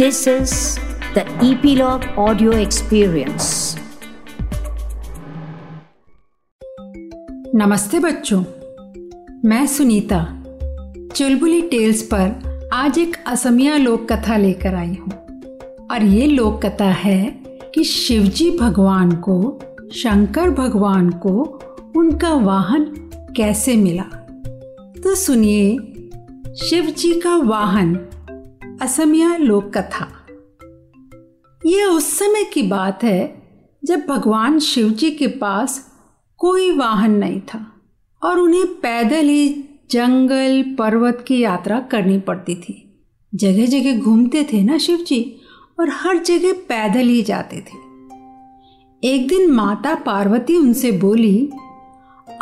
This is the Epilogue Audio Experience. नमस्ते बच्चों, मैं सुनीता, चुलबुली टेल्स पर आज एक असमिया लोक कथा लेकर आई हूँ और ये लोक कथा है कि शिवजी भगवान को, शंकर भगवान को उनका वाहन कैसे मिला तो सुनिए, शिवजी का वाहन असमिया लोक कथा यह उस समय की बात है, जब भगवान शिव जी के पास कोई वाहन नहीं था और उन्हें पैदल ही जंगल, पर्वत की यात्रा करनी पड़ती थी। जगह जगह घूमते थे ना शिव जी और हर जगह पैदल ही जाते थे। एक दिन माता पार्वती उनसे बोली,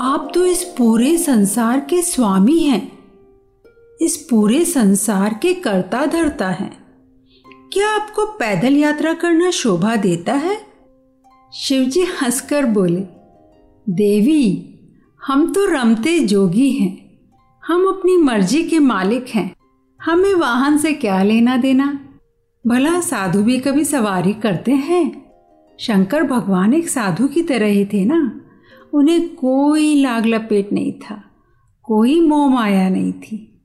आप तो इस पूरे संसार के स्वामी हैं। इस पूरे संसार के कर्ता धरता है। क्या आपको पैदल यात्रा करना शोभा देता है? शिवजी हंसकर बोले, देवी, हम तो रमते जोगी हैं। हम अपनी मर्ज़ी के मालिक हैं। हमें वाहन से क्या लेना देना? भला साधु भी कभी सवारी करते हैं? शंकर भगवान एक साधु की तरह ही थे ना? उन्हें कोई लाग लपेट नहीं था, कोई मोह माया नहीं थी।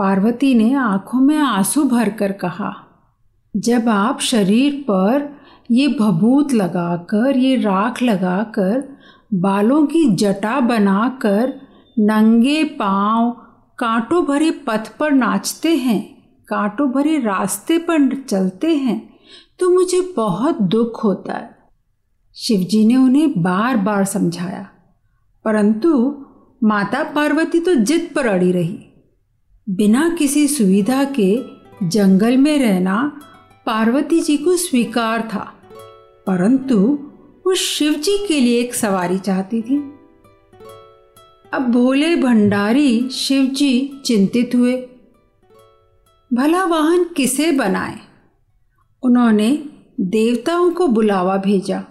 पार्वती ने आँखों में आँसू भरकर कहा, जब आप शरीर पर ये भभूत लगाकर, ये राख लगाकर, बालों की जटा बनाकर नंगे पाँव, कांटों भरे पथ पर नाचते हैं, कांटों भरे रास्ते पर चलते हैं तो मुझे बहुत दुख होता है। शिवजी ने उन्हें बार बार समझाया, परंतु माता पार्वती तो जिद पर अड़ी रही। बिना किसी सुविधा के जंगल में रहना पार्वती जी को स्वीकार था, परंतु वो शिव जी के लिए एक सवारी चाहती थी। अब भोले भंडारी शिव जी चिंतित हुए। भला वाहन किसे बनाए? उन्होंने देवताओं को बुलावा भेजा।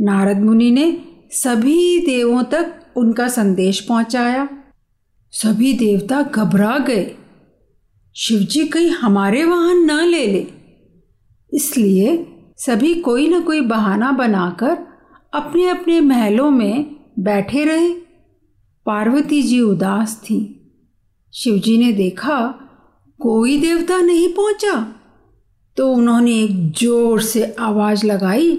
नारद मुनि ने सभी देवों तक उनका संदेश पहुँचाया। सभी देवता घबरा गए। शिवजी कहीं हमारे वाहन न ले ले। इसलिए सभी कोई न कोई बहाना बनाकर अपने अपने महलों में बैठे रहे। पार्वती जी उदास थी। शिवजी ने देखा, कोई देवता नहीं पहुँचा। तो उन्होंने एक ज़ोर से आवाज़ लगाई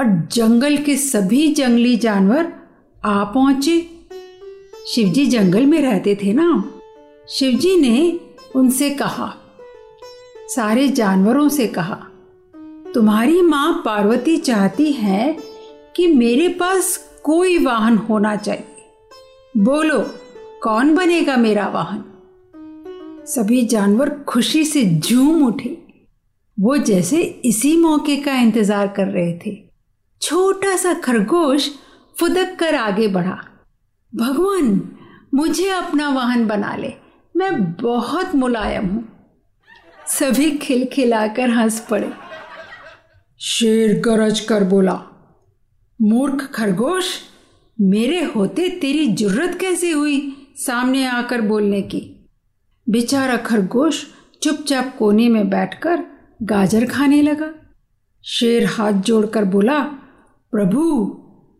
और जंगल के सभी जंगली जानवर आ पहुँचे। शिवजी जंगल में रहते थे ना? शिवजी ने उनसे कहा, सारे जानवरों से कहा, तुम्हारी माँ पार्वती चाहती है कि मेरे पास कोई वाहन होना चाहिए। बोलो, कौन बनेगा मेरा वाहन? सभी जानवर खुशी से झूम उठे। वो जैसे इसी मौके का इंतज़ार कर रहे थे। छोटा सा खरगोश फुदक कर आगे बढ़ा। भगवान, मुझे अपना वाहन बना ले। मैं बहुत मुलायम हूँ। सभी खिलखिलाकर हंस पड़े। शेर गरज कर बोला, मूर्ख खरगोश, मेरे होते तेरी ज़रूरत कैसे हुई? सामने आकर बोलने की। बेचारा खरगोश चुपचाप कोने में बैठकर गाजर खाने लगा। शेर हाथ जोड़कर बोला, प्रभु,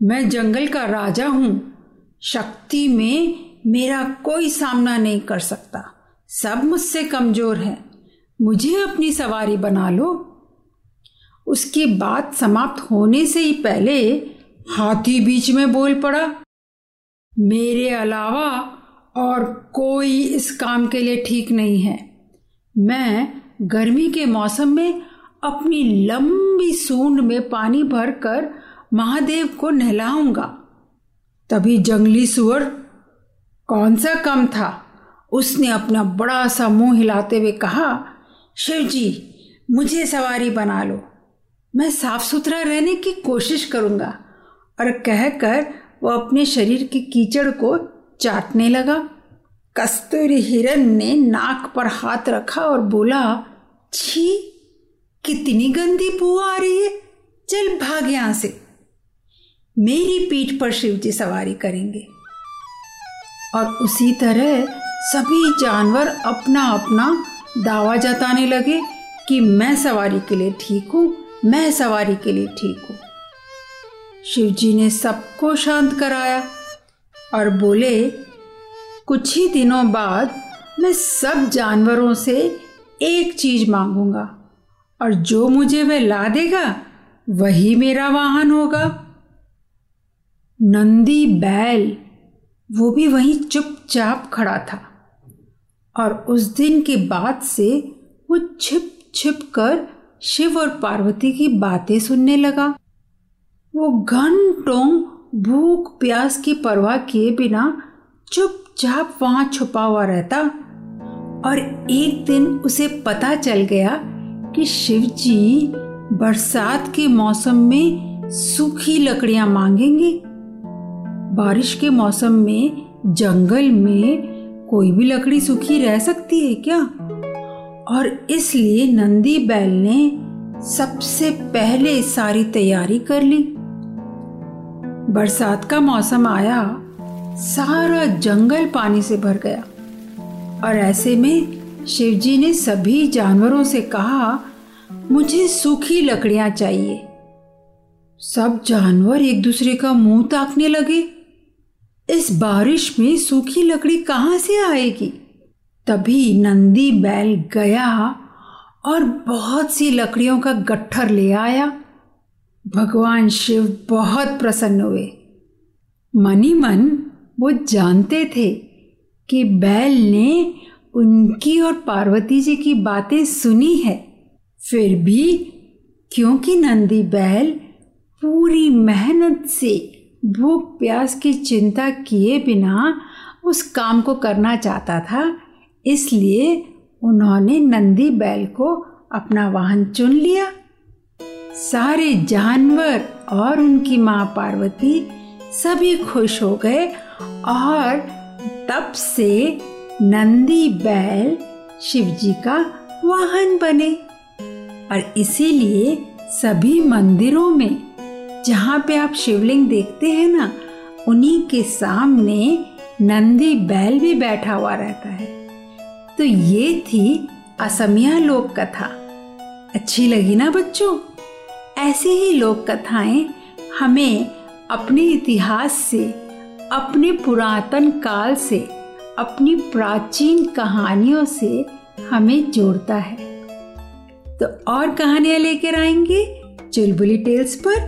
मैं जंगल का राजा हूँ। शक्ति में मेरा कोई सामना नहीं कर सकता। सब मुझसे कमज़ोर है। मुझे अपनी सवारी बना लो। उसकी बात समाप्त होने से ही पहले हाथी बीच में बोल पड़ा, मेरे अलावा और कोई इस काम के लिए ठीक नहीं है। मैं गर्मी के मौसम में अपनी लंबी सूंड में पानी भरकर महादेव को नहलाऊँगा। तभी जंगली सुअर, कौन सा कम था? उसने अपना बड़ा सा मुँह हिलाते हुए कहा, शिव जी, मुझे सवारी बना लो। मैं साफ़ सुथरा रहने की कोशिश करूँगा। और कहकर वह अपने शरीर की कीचड़ को चाटने लगा। कस्तूरी हिरन ने नाक पर हाथ रखा और बोला, छी, कितनी गंदी बू आ रही है। चल भाग यहाँ से। मेरी पीठ पर शिव जी सवारी करेंगे। और उसी तरह सभी जानवर अपना अपना दावा जताने लगे कि मैं सवारी के लिए ठीक हूँ, मैं सवारी के लिए ठीक हूँ। शिव जी ने सबको शांत कराया और बोले, कुछ ही दिनों बाद मैं सब जानवरों से एक चीज़ मांगूँगा और जो मुझे वह ला देगा, वही मेरा वाहन होगा। नंदी बैल, वो भी वहीं चुपचाप खड़ा था। और उस दिन के बाद से वो छिप छिप कर शिव और पार्वती की बातें सुनने लगा। वो घंटों भूख प्यास की परवाह किए बिना चुपचाप वहाँ छुपा हुआ रहता। और एक दिन उसे पता चल गया कि शिव जी बरसात के मौसम में सूखी लकड़ियाँ मांगेंगे। बारिश के मौसम में, जंगल में कोई भी लकड़ी सूखी रह सकती है क्या? और इसलिए नंदी बैल ने सबसे पहले सारी तैयारी कर ली। बरसात का मौसम आया, सारा जंगल पानी से भर गया। और ऐसे में शिवजी ने सभी जानवरों से कहा, मुझे सूखी लकड़ियाँ चाहिए। सब जानवर एक दूसरे का मुँह ताकने लगे। इस बारिश में सूखी लकड़ी कहाँ से आएगी? तभी नंदी बैल गया और बहुत सी लकड़ियों का गट्ठर ले आया। भगवान शिव बहुत प्रसन्न हुए। मनी मन वो जानते थे कि बैल ने उनकी और पार्वती जी की बातें सुनी है। फिर भी क्योंकि नंदी बैल पूरी मेहनत से भूख, प्यास की चिंता किए बिना उस काम को करना चाहता था। इसलिए उन्होंने नंदी बैल को अपना वाहन चुन लिया। सारे जानवर और उनकी माँ पार्वती सभी खुश हो गए और तब से नंदी बैल शिवजी का वाहन बने। और इसीलिए सभी मंदिरों में जहाँ पे आप शिवलिंग देखते हैं ना, उन्हीं के सामने नंदी बैल भी बैठा हुआ रहता है। तो ये थी असमिया लोक कथा अच्छी लगी ना बच्चों? ऐसी ही लोक कथाएँ हमें अपने इतिहास से, अपने पुरातन काल से, अपनी प्राचीन कहानियों से हमें जोड़ता है। तो और कहानियाँ लेकर आएँगे चुलबुली टेल्स पर।